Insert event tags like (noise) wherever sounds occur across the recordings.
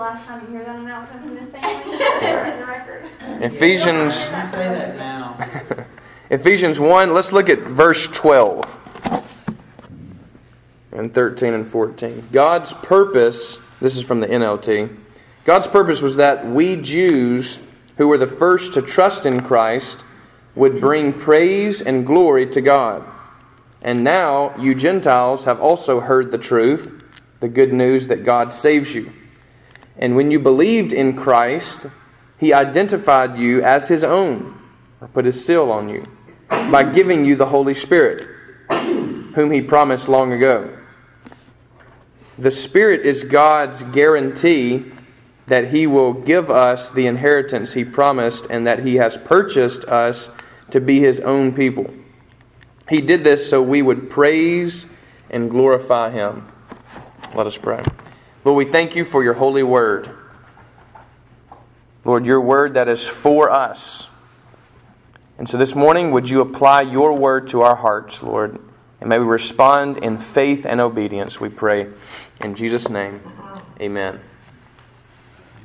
last time you hear that announcement from this family? (laughs) in the record. (laughs) Ephesians. You say that now. (laughs) Ephesians 1, let's look at verse 12 and 13 and 14. God's purpose, this is from the NLT, God's purpose was that we Jews, who were the first to trust in Christ, would bring praise and glory to God. And now you Gentiles have also heard the truth, the good news that God saves you. And when you believed in Christ, he identified you as his own, or put his seal on you, by giving you the Holy Spirit, whom he promised long ago. The Spirit is God's guarantee that he will give us the inheritance he promised and that he has purchased us to be his own people. He did this so we would praise and glorify him. Let us pray. Lord, we thank you for your holy word. Lord, your word that is for us. And so this morning, would you apply your word to our hearts, Lord? And may we respond in faith and obedience, we pray. In Jesus' name, amen.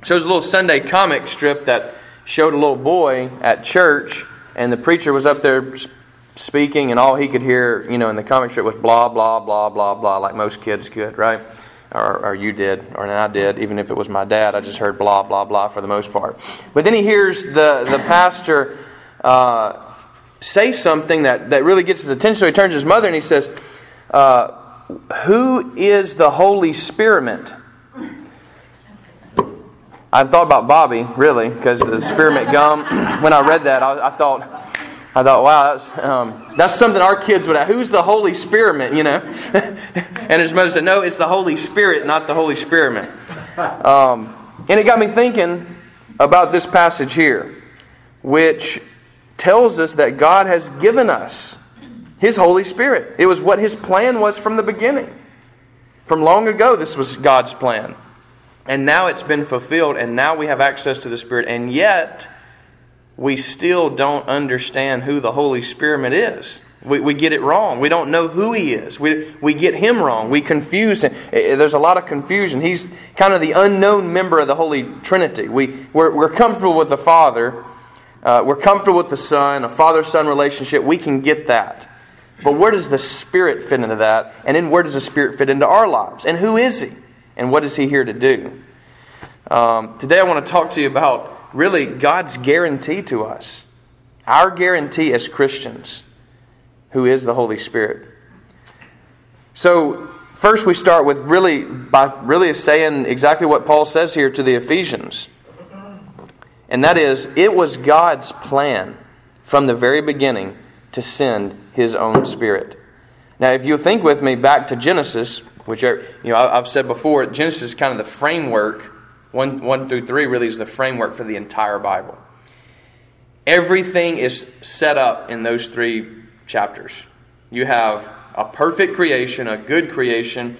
Shows a little Sunday comic strip that showed a little boy at church, and the preacher was up there speaking, and all he could hear, you know, in the comic strip was blah, blah, blah, blah, blah, like most kids could, right? Or, or you did, or I did, even if it was my dad, I just heard blah, blah, blah for the most part. But then he hears the, the pastor uh, say something that, that really gets his attention, so he turns to his mother and he says, uh, Who is the Holy Spearmint? I thought about Bobby, really, because the spearmint gum. (clears throat) when I read that, I, I thought, I thought, wow, that's, um, that's something our kids would have. Who's the Holy Spirit, you know? (laughs) and his mother said, no, it's the Holy Spirit, not the Holy Spirit. Um, and it got me thinking about this passage here, which tells us that God has given us His Holy Spirit. It was what His plan was from the beginning. From long ago, this was God's plan. And now it's been fulfilled, and now we have access to the Spirit. And yet, we still don't understand who the Holy Spirit is. We, we get it wrong. We don't know who He is. We, we get Him wrong. We confuse Him. There's a lot of confusion. He's kind of the unknown member of the Holy Trinity. We, we're, we're comfortable with the Father, uh, we're comfortable with the Son, a father son relationship. We can get that. But where does the Spirit fit into that? And then where does the Spirit fit into our lives? And who is He? And what is He here to do? Um, today I want to talk to you about really God's guarantee to us. Our guarantee as Christians, who is the Holy Spirit. So, first we start with really by really saying exactly what Paul says here to the Ephesians. And that is, it was God's plan from the very beginning to send his own spirit. Now, if you think with me back to Genesis, which are, you know I've said before, Genesis is kind of the framework 1, 1 through 3 really is the framework for the entire Bible. Everything is set up in those three chapters. You have a perfect creation, a good creation,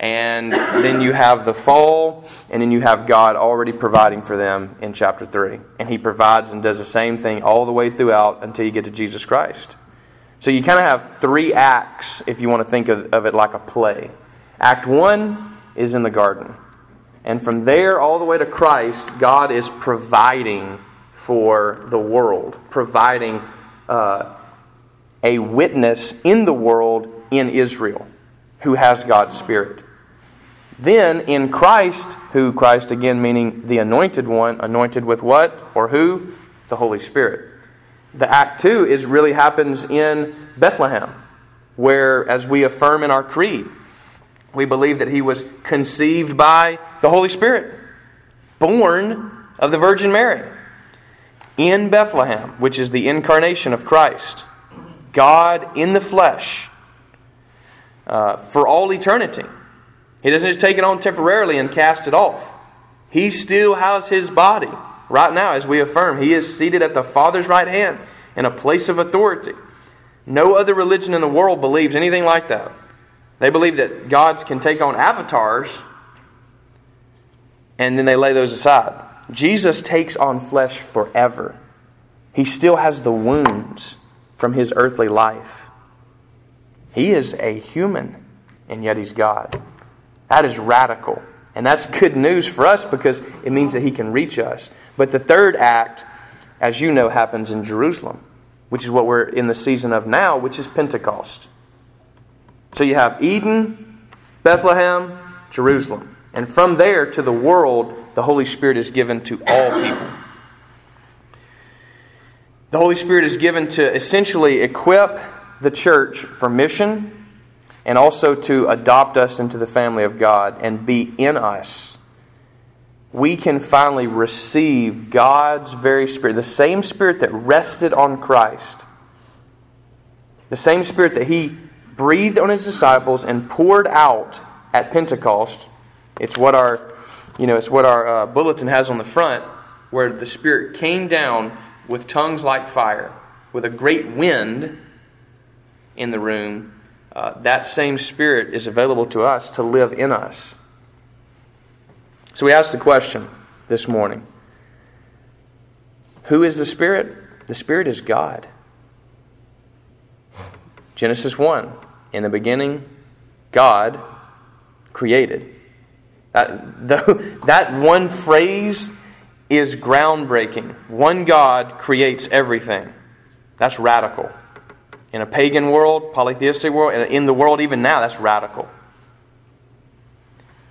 and then you have the fall, and then you have God already providing for them in chapter 3. And He provides and does the same thing all the way throughout until you get to Jesus Christ. So you kind of have three acts if you want to think of, of it like a play. Act 1 is in the garden. And from there all the way to Christ, God is providing for the world, providing uh, a witness in the world in Israel who has God's Spirit. Then in Christ, who Christ again meaning the anointed one, anointed with what or who? The Holy Spirit. The act two is really happens in Bethlehem, where as we affirm in our creed, we believe that he was conceived by the Holy Spirit, born of the Virgin Mary in Bethlehem, which is the incarnation of Christ. God in the flesh uh, for all eternity. He doesn't just take it on temporarily and cast it off. He still has his body. Right now, as we affirm, he is seated at the Father's right hand in a place of authority. No other religion in the world believes anything like that. They believe that gods can take on avatars and then they lay those aside. Jesus takes on flesh forever. He still has the wounds from his earthly life. He is a human, and yet he's God. That is radical. And that's good news for us because it means that He can reach us. But the third act, as you know, happens in Jerusalem, which is what we're in the season of now, which is Pentecost. So you have Eden, Bethlehem, Jerusalem. And from there to the world, the Holy Spirit is given to all people. The Holy Spirit is given to essentially equip the church for mission and also to adopt us into the family of God and be in us. We can finally receive God's very Spirit, the same Spirit that rested on Christ, the same Spirit that He breathed on His disciples and poured out at Pentecost. It's what our, you know, it's what our uh, bulletin has on the front, where the Spirit came down with tongues like fire, with a great wind in the room, uh, that same Spirit is available to us to live in us. So we ask the question this morning Who is the Spirit? The Spirit is God. Genesis 1 In the beginning, God created. That, (laughs) the, that one phrase is groundbreaking. One God creates everything. That's radical. In a pagan world, polytheistic world, and in the world even now, that's radical.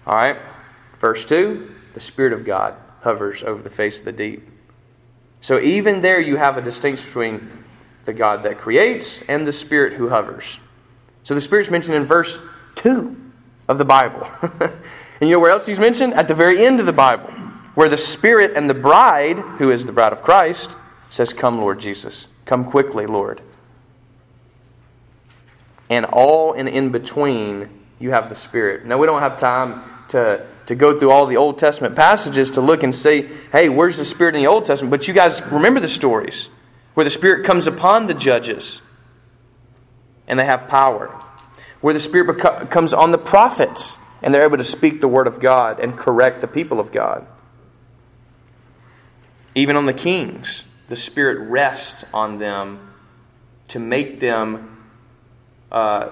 All right? Verse 2 the Spirit of God hovers over the face of the deep. So even there, you have a distinction between the God that creates and the Spirit who hovers. So the Spirit's mentioned in verse 2 of the Bible. (laughs) and you know where else he's mentioned? At the very end of the Bible, where the Spirit and the bride, who is the bride of Christ, says, Come, Lord Jesus. Come quickly, Lord and all and in between, you have the Spirit. Now, we don't have time to, to go through all the Old Testament passages to look and say, hey, where's the Spirit in the Old Testament? But you guys remember the stories where the Spirit comes upon the judges and they have power, where the Spirit beco- comes on the prophets and they're able to speak the Word of God and correct the people of God. Even on the kings, the Spirit rests on them to make them uh,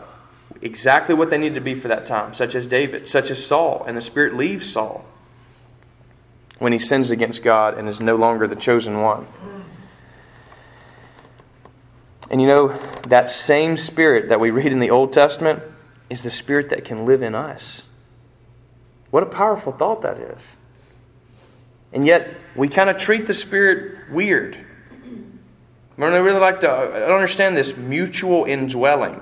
exactly what they need to be for that time, such as David, such as Saul, and the Spirit leaves Saul when he sins against God and is no longer the chosen one. And you know, that same Spirit that we read in the Old Testament is the Spirit that can live in us. What a powerful thought that is. And yet, we kind of treat the Spirit weird. I really like to, I don't understand this mutual indwelling.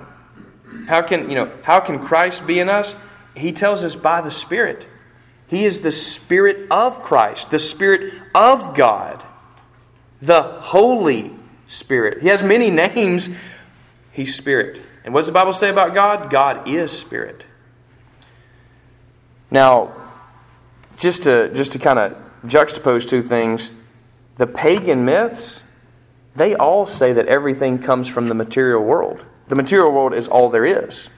How can, you know, how can Christ be in us? He tells us by the Spirit. He is the Spirit of Christ, the Spirit of God, the Holy Spirit. He has many names. He's Spirit. And what does the Bible say about God? God is Spirit. Now, just to, just to kind of juxtapose two things, the pagan myths, they all say that everything comes from the material world. The material world is all there is.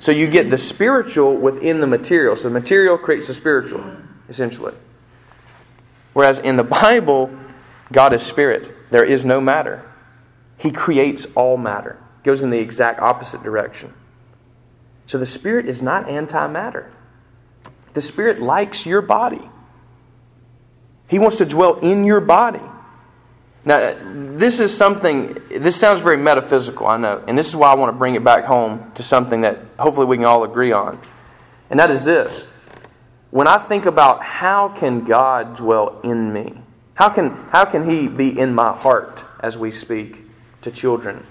So you get the spiritual within the material. So the material creates the spiritual, essentially. Whereas in the Bible, God is spirit. There is no matter. He creates all matter. Goes in the exact opposite direction. So the spirit is not antimatter. The spirit likes your body. He wants to dwell in your body. Now, this is something, this sounds very metaphysical, I know, and this is why I want to bring it back home to something that hopefully we can all agree on. And that is this. When I think about how can God dwell in me? How can, how can He be in my heart as we speak to children?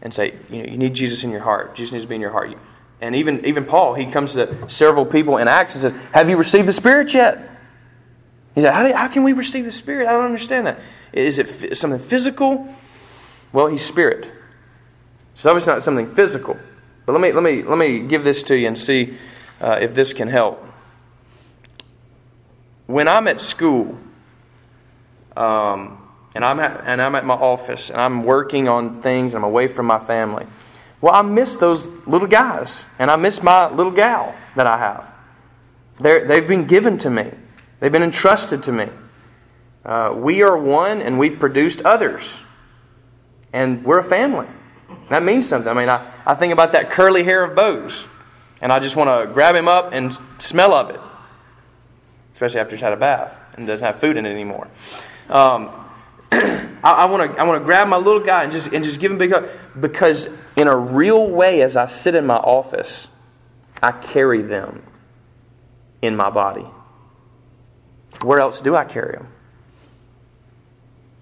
And say, you know, you need Jesus in your heart. Jesus needs to be in your heart. And even, even Paul, he comes to several people in Acts and says, Have you received the Spirit yet? He said, how, do, how can we receive the Spirit? I don't understand that. Is it something physical? Well, He's Spirit. So it's not something physical. But let me, let me, let me give this to you and see uh, if this can help. When I'm at school, um, and, I'm at, and I'm at my office, and I'm working on things, and I'm away from my family, well, I miss those little guys, and I miss my little gal that I have. They're, they've been given to me. They've been entrusted to me. Uh, we are one and we've produced others. And we're a family. That means something. I mean, I, I think about that curly hair of Bose. And I just want to grab him up and smell of it, especially after he's had a bath and doesn't have food in it anymore. Um, (clears throat) I want to I want to grab my little guy and just and just give him a big hug because in a real way, as I sit in my office, I carry them in my body. Where else do I carry them?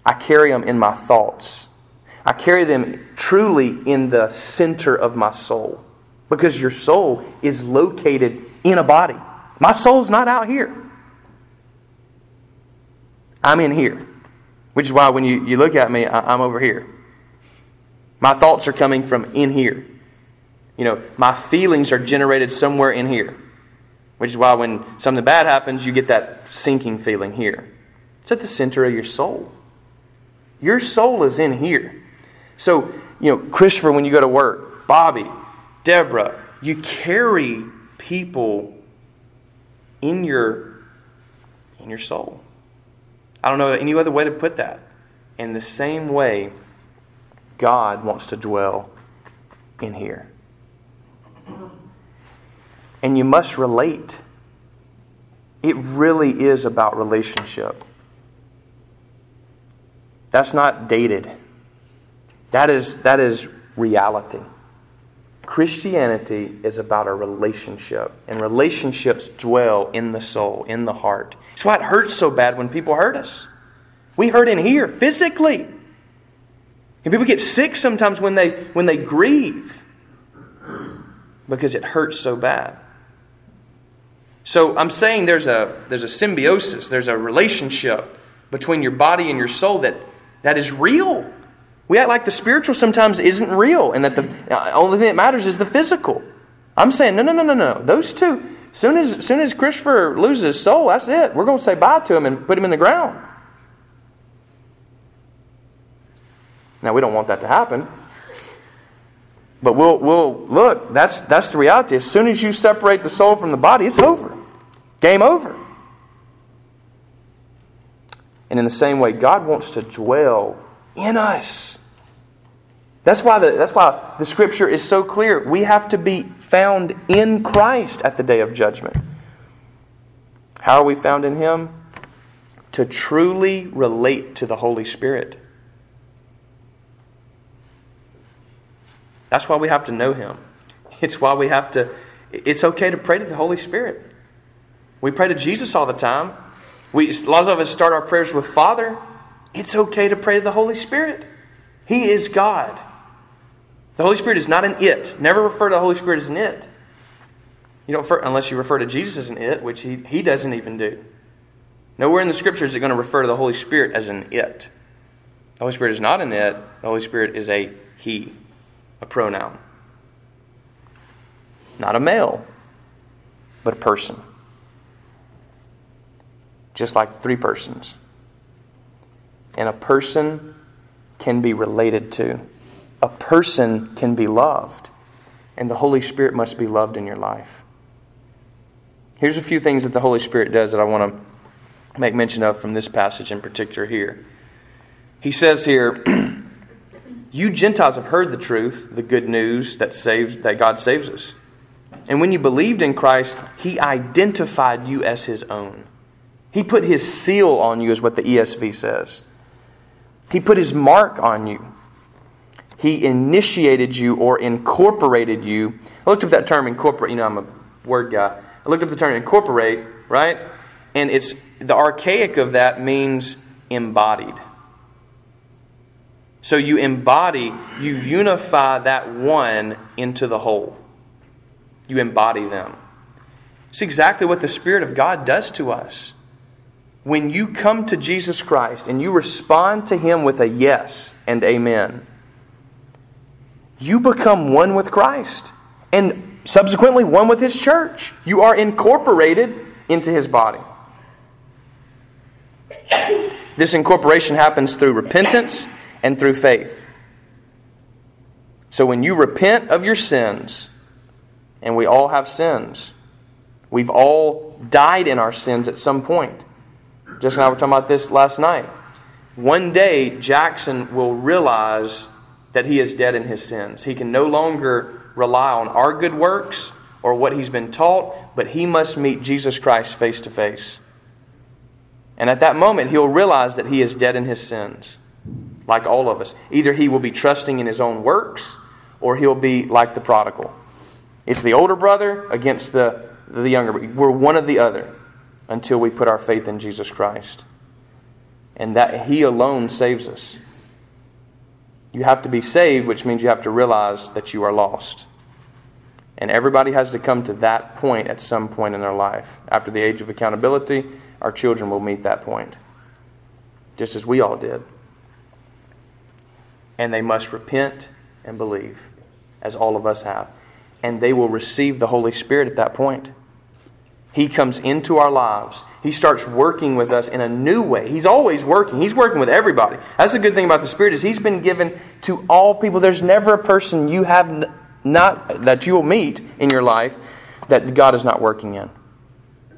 I carry them in my thoughts. I carry them truly in the center of my soul because your soul is located in a body. My soul's not out here. I'm in here. Which is why when you, you look at me, I, I'm over here. My thoughts are coming from in here. You know, my feelings are generated somewhere in here. Which is why when something bad happens, you get that sinking feeling here. It's at the center of your soul. Your soul is in here. So, you know, Christopher, when you go to work, Bobby, Deborah, you carry people in your in your soul. I don't know any other way to put that. In the same way, God wants to dwell in here. And you must relate. It really is about relationship. That's not dated. That is, that is reality. Christianity is about a relationship, and relationships dwell in the soul, in the heart. That's why it hurts so bad when people hurt us. We hurt in here physically. And people get sick sometimes when they when they grieve because it hurts so bad. So I'm saying there's a there's a symbiosis, there's a relationship between your body and your soul that that is real. We act like the spiritual sometimes isn't real and that the uh, only thing that matters is the physical. I'm saying, no, no, no, no, no. Those two, soon as, soon as Christopher loses his soul, that's it. We're going to say bye to him and put him in the ground. Now, we don't want that to happen. But we'll, we'll look, that's, that's the reality. As soon as you separate the soul from the body, it's over. Game over. And in the same way, God wants to dwell in us. That's why, the, that's why the scripture is so clear. We have to be found in Christ at the day of judgment. How are we found in Him? To truly relate to the Holy Spirit. That's why we have to know Him. (laughs) It's why we have to, it's okay to pray to the Holy Spirit. We pray to Jesus all the time. We, a lot of us start our prayers with Father. It's okay to pray to the Holy Spirit. He is God. The Holy Spirit is not an it. Never refer to the Holy Spirit as an it. You don't refer, unless you refer to Jesus as an it, which he, he doesn't even do. Nowhere in the Scripture is it going to refer to the Holy Spirit as an it. The Holy Spirit is not an it. The Holy Spirit is a he, a pronoun. Not a male, but a person. Just like three persons. And a person can be related to a person can be loved, and the Holy Spirit must be loved in your life. Here's a few things that the Holy Spirit does that I want to make mention of from this passage in particular here. He says here, (clears throat) You Gentiles have heard the truth, the good news that saves that God saves us. And when you believed in Christ, he identified you as his own. He put his seal on you is what the ESV says. He put his mark on you. He initiated you or incorporated you. I looked up that term incorporate. You know, I'm a word guy. I looked up the term incorporate, right? And it's the archaic of that means embodied. So you embody, you unify that one into the whole. You embody them. It's exactly what the Spirit of God does to us. When you come to Jesus Christ and you respond to Him with a yes and amen, you become one with Christ and subsequently one with His church. You are incorporated into His body. This incorporation happens through repentance and through faith. So when you repent of your sins, and we all have sins, we've all died in our sins at some point. Just I were talking about this last night. One day, Jackson will realize that he is dead in his sins. He can no longer rely on our good works or what he's been taught, but he must meet Jesus Christ face to face. And at that moment, he'll realize that he is dead in his sins, like all of us. Either he will be trusting in his own works, or he'll be like the prodigal. It's the older brother against the, the younger. We're one or the other until we put our faith in Jesus Christ. And that he alone saves us. You have to be saved, which means you have to realize that you are lost. And everybody has to come to that point at some point in their life. After the age of accountability, our children will meet that point, just as we all did. And they must repent and believe, as all of us have. And they will receive the Holy Spirit at that point. He comes into our lives. He starts working with us in a new way. He's always working. He's working with everybody. That's the good thing about the Spirit is He's been given to all people. There's never a person you have not that you will meet in your life that God is not working in.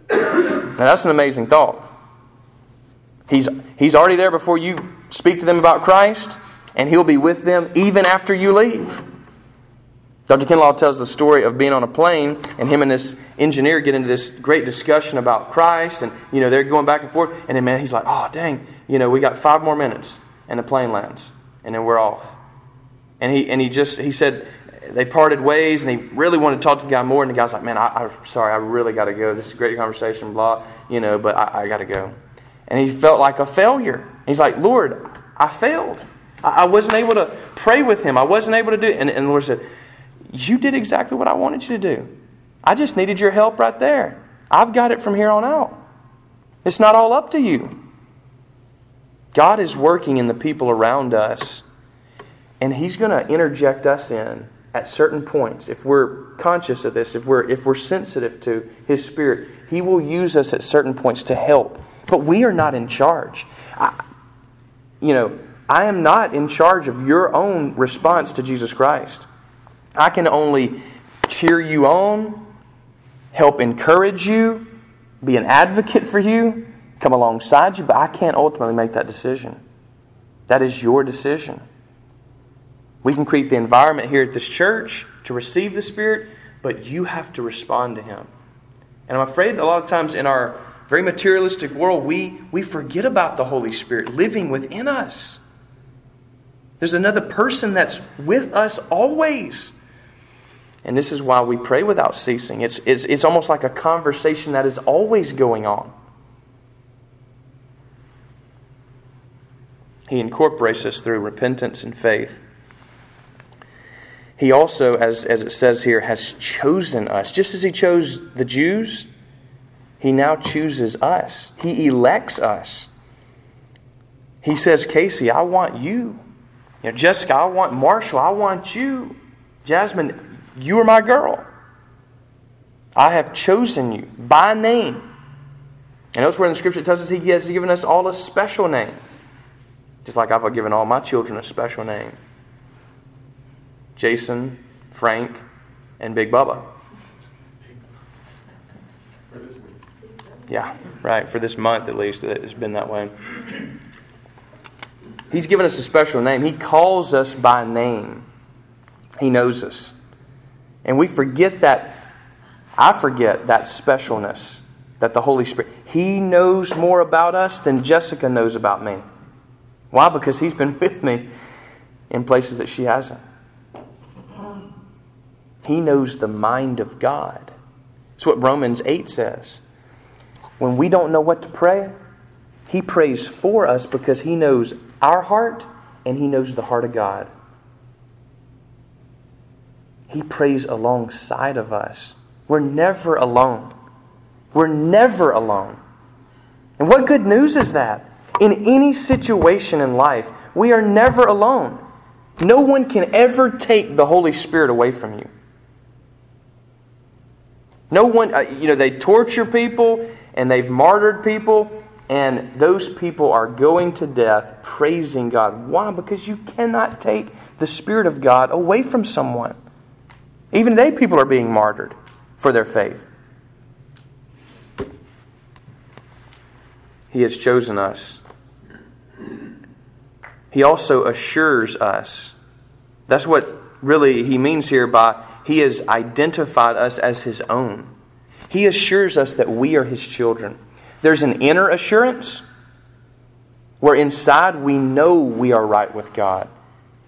Now that's an amazing thought. He's He's already there before you speak to them about Christ, and He'll be with them even after you leave. Dr. Kinlaw tells the story of being on a plane and him and this engineer get into this great discussion about Christ and you know they're going back and forth and then man he's like, "Oh, dang, you know, we got 5 more minutes and the plane lands and then we're off." And he and he just he said they parted ways and he really wanted to talk to the guy more and the guy's like, "Man, I, am sorry, I really got to go. This is a great conversation, blah, you know, but I, I got to go." And he felt like a failure. He's like, "Lord, I failed. I, I wasn't able to pray with him. I wasn't able to do." It. And, and the Lord said, you did exactly what I wanted you to do. I just needed your help right there. I've got it from here on out. It's not all up to you. God is working in the people around us, and He's going to interject us in at certain points. If we're conscious of this, if we're, if we're sensitive to His Spirit, He will use us at certain points to help. But we are not in charge. I, you know, I am not in charge of your own response to Jesus Christ. I can only cheer you on, help encourage you, be an advocate for you, come alongside you, but I can't ultimately make that decision. That is your decision. We can create the environment here at this church to receive the Spirit, but you have to respond to Him. And I'm afraid a lot of times in our very materialistic world, we, we forget about the Holy Spirit living within us. There's another person that's with us always. And this is why we pray without ceasing. It's, it's, it's almost like a conversation that is always going on. He incorporates us through repentance and faith. He also, as, as it says here, has chosen us. Just as He chose the Jews, He now chooses us. He elects us. He says, Casey, I want you. you know, Jessica, I want Marshall, I want you. Jasmine, you are my girl. I have chosen you by name. And elsewhere in the scripture it tells us He has given us all a special name. Just like I've given all my children a special name Jason, Frank, and Big Bubba. Yeah, right. For this month at least, it's been that way. He's given us a special name. He calls us by name. He knows us. And we forget that, I forget that specialness that the Holy Spirit, He knows more about us than Jessica knows about me. Why? Because He's been (laughs) with me in places that she hasn't. He knows the mind of God. It's what Romans 8 says. When we don't know what to pray, He prays for us because He knows our heart and He knows the heart of God. He prays alongside of us. We're never alone. We're never alone. And what good news is that? In any situation in life, we are never alone. No one can ever take the Holy Spirit away from you. No one, uh, you know, they torture people and they've martyred people, and those people are going to death praising God. Why? Because you cannot take the Spirit of God away from someone. Even today, people are being martyred for their faith. He has chosen us. He also assures us. That's what really he means here by He has identified us as His own. He assures us that we are His children. There's an inner assurance where inside we know we are right with God.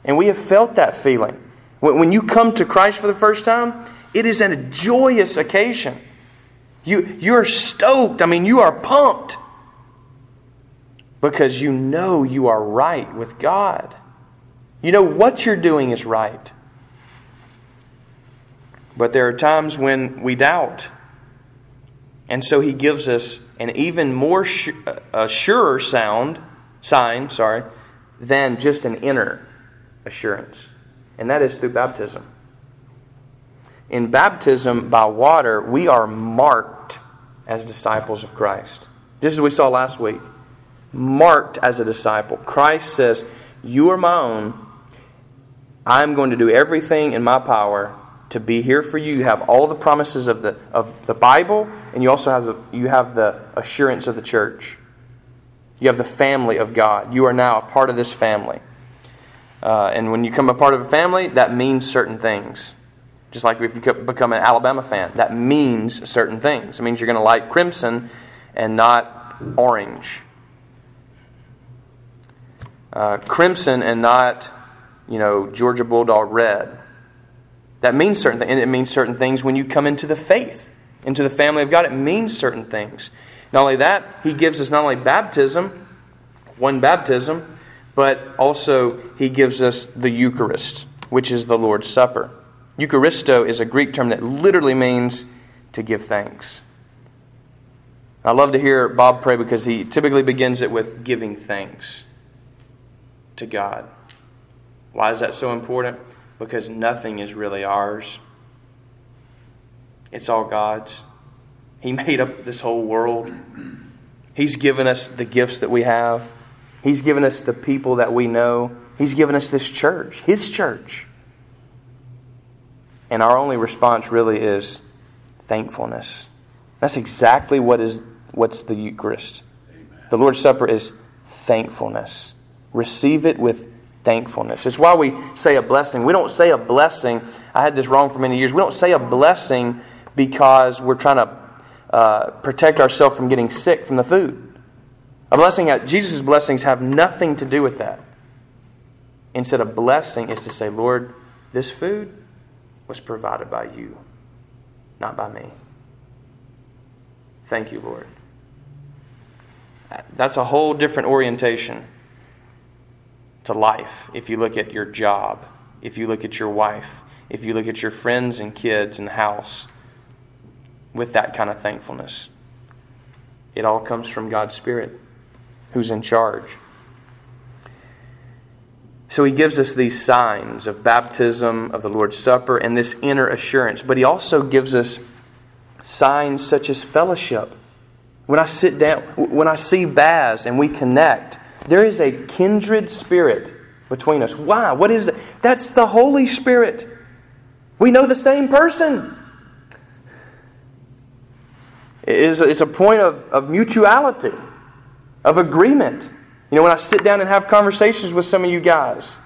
And we have felt that feeling. When you come to Christ for the first time, it is a joyous occasion. You, you're stoked. I mean, you are pumped because you know you are right with God. You know what you're doing is right. But there are times when we doubt. And so he gives us an even more a surer sound, sign, sorry, than just an inner assurance. And that is through baptism. In baptism by water, we are marked as disciples of Christ. Just as we saw last week. Marked as a disciple. Christ says, You are my own. I'm going to do everything in my power to be here for you. You have all the promises of the, of the Bible, and you also have the, you have the assurance of the church. You have the family of God. You are now a part of this family. Uh, and when you become a part of a family, that means certain things. Just like if you become an Alabama fan, that means certain things. It means you're going to like crimson and not orange. Uh, crimson and not, you know, Georgia Bulldog red. That means certain things. And it means certain things when you come into the faith, into the family of God. It means certain things. Not only that, He gives us not only baptism, one baptism, but also He gives us the Eucharist, which is the Lord's Supper. Eucharisto is a Greek term that literally means to give thanks. I love to hear Bob pray because he typically begins it with giving thanks to God. Why is that so important? Because nothing is really ours, it's all God's. He made up this whole world. He's given us the gifts that we have. He's given us the people that we know. He's given us this church, His church. And our only response really is thankfulness. That's exactly what is what's the Eucharist. Amen. The Lord's Supper is thankfulness. Receive it with thankfulness. It's why we say a blessing. We don't say a blessing. I had this wrong for many years. We don't say a blessing because we're trying to uh, protect ourselves from getting sick from the food. A blessing, Jesus' blessings have nothing to do with that. Instead, a blessing is to say, Lord, this food, was provided by you, not by me. Thank you, Lord. Uh, that's a whole different orientation to life if you look at your job, if you look at your wife, if you look at your friends and kids and house with that kind of thankfulness. It all comes from God's Spirit who's in charge. So he gives us these signs of baptism, of the Lord's Supper, and this inner assurance. But he also gives us signs such as fellowship. When I sit down, when I see Baz and we connect, there is a kindred spirit between us. Why? What is that? That's the Holy Spirit. We know the same person. It's a point of, of mutuality, of agreement. You know, when I sit down and have conversations with some of you guys,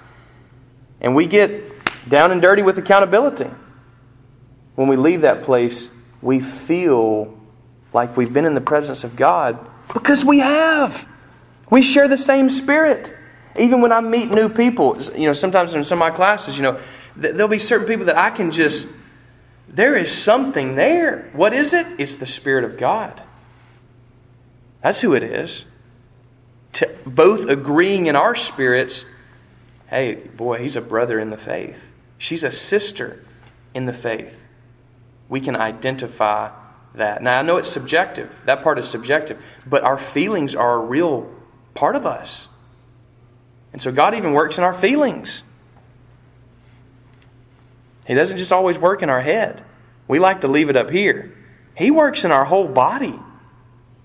and we get down and dirty with accountability, when we leave that place, we feel like we've been in the presence of God because we have. We share the same spirit. Even when I meet new people, you know, sometimes in some of my classes, you know, there'll be certain people that I can just, there is something there. What is it? It's the Spirit of God. That's who it is to both agreeing in our spirits hey, boy, he's a brother in the faith. She's a sister in the faith. We can identify that. Now, I know it's subjective. That part is subjective. But our feelings are a real part of us. And so God even works in our feelings. He doesn't just always work in our head. We like to leave it up here. He works in our whole body.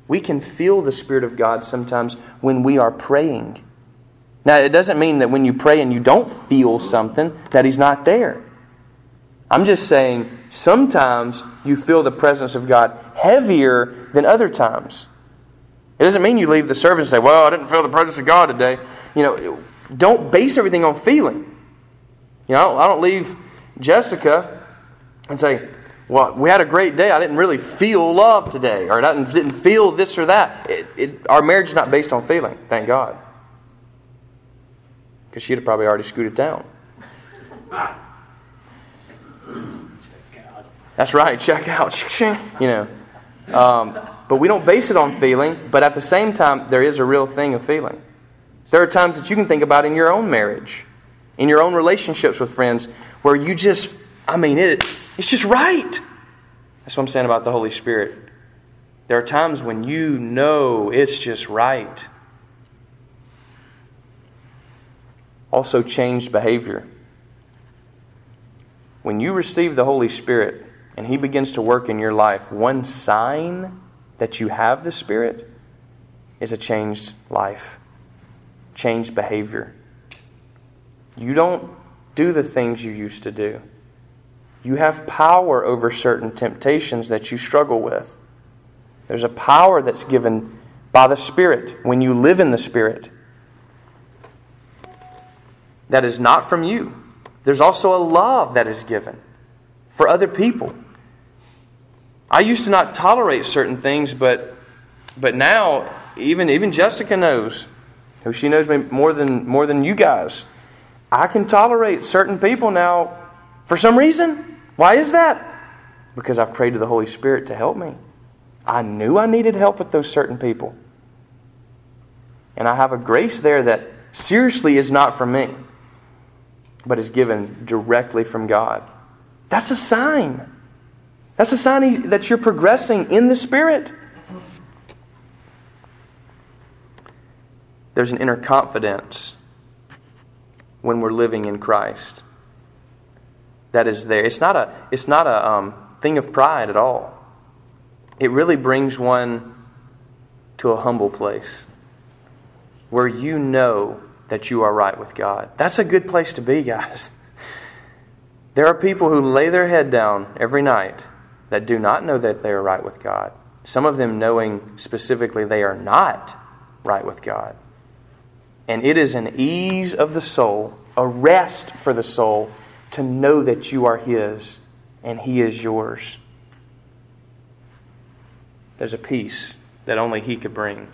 We can feel the Spirit of God sometimes when we are praying. Now, it doesn't mean that when you pray and you don't feel something, that He's not there. I'm just saying sometimes you feel the presence of God heavier than other times. It doesn't mean you leave the service and say, Well, I didn't feel the presence of God today. You know, don't base everything on feeling. You know, I don't, leave Jessica and say, well, we had a great day. I didn't really feel love today, or I didn't, feel this or that. It, it, our marriage is not based on feeling, thank God. Because she'd have probably already scooted down. That's right, check out. (laughs) You know. Um, but we don't base it on feeling, but at the same time, there is a real thing of feeling. There are times that you can think about in your own marriage, in your own relationships with friends, where you just, I mean, it, it's just right. That's what I'm saying about the Holy Spirit. There are times when you know it's just right. Also, changed behavior. When you receive the Holy Spirit and He begins to work in your life, one sign that you have the Spirit is a changed life, changed behavior. You don't do the things you used to do. You have power over certain temptations that you struggle with. There's a power that's given by the Spirit when you live in the Spirit that is not from you. There's also a love that is given for other people. I used to not tolerate certain things, but but now even even Jessica knows, who she knows me more than more than you guys. I can tolerate certain people now for some reason. Why is that? Because I've prayed to the Holy Spirit to help me. I knew I needed help with those certain people. And I have a grace there that seriously is not from me, but is given directly from God. That's a sign. That's a sign that you're progressing in the Spirit. There's an inner confidence when we're living in Christ that is there. It's not a, it's not a um, thing of pride at all. It really brings one to a humble place where you know that you are right with God. That's a good place to be, guys. (laughs) There are people who lay their head down every night that do not know that they are right with God. Some of them knowing specifically they are not right with God. And it is an ease of the soul, a rest for the soul, to know that you are His and He is yours. There's a peace that only He could bring.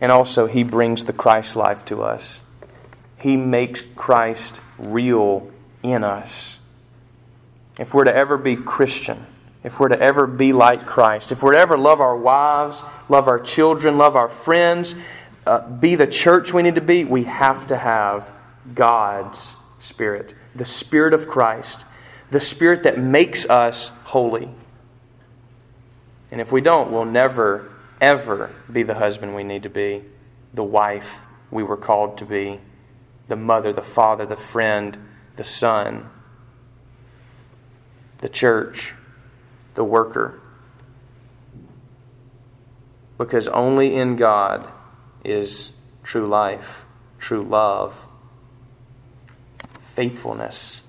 And also, He brings the Christ life to us. He makes Christ real in us. If we're to ever be Christian, if we're to ever be like Christ, if we're to ever love our wives, love our children, love our friends, uh, be the church we need to be, we have to have God's Spirit, the Spirit of Christ, the Spirit that makes us holy. And if we don't, we'll never, ever be the husband we need to be, the wife we were called to be, the mother, the father, the friend, the son, the church, the worker. Because only in God is true life, true love, faithfulness.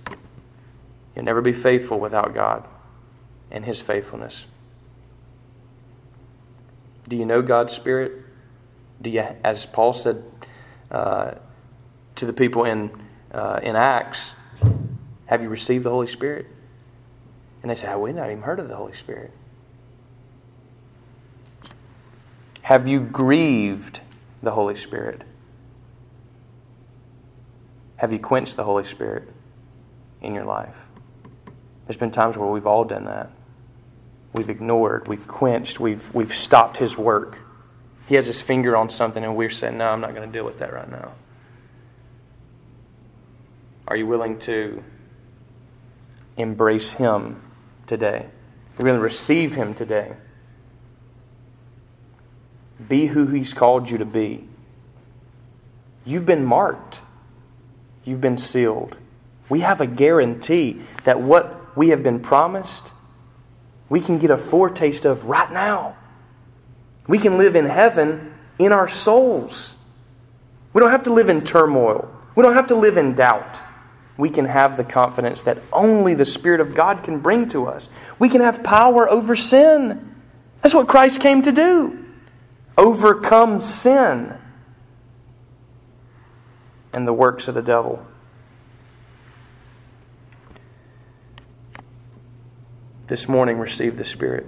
You'll never be faithful without God and His faithfulness. Do you know God's Spirit? Do you, as Paul said uh, to the people in uh, in Acts, Have you received the Holy Spirit? And they say, oh, We've not even heard of the Holy Spirit. Have you grieved the Holy Spirit? Have you quenched the Holy Spirit in your life? There's been times where we've all done that. We've ignored, we've quenched, we've, we've stopped His work. He has His finger on something, and we're saying, No, I'm not going to deal with that right now. Are you willing to embrace Him today? Are you willing to receive Him today? Be who He's called you to be. You've been marked, you've been sealed. We have a guarantee that what we have been promised, we can get a foretaste of right now. We can live in heaven in our souls. We don't have to live in turmoil. We don't have to live in doubt we can have the confidence that only the Spirit of God can bring to us. We can have power over sin. That's what Christ came to do overcome sin and the works of the devil. This morning, receive the Spirit.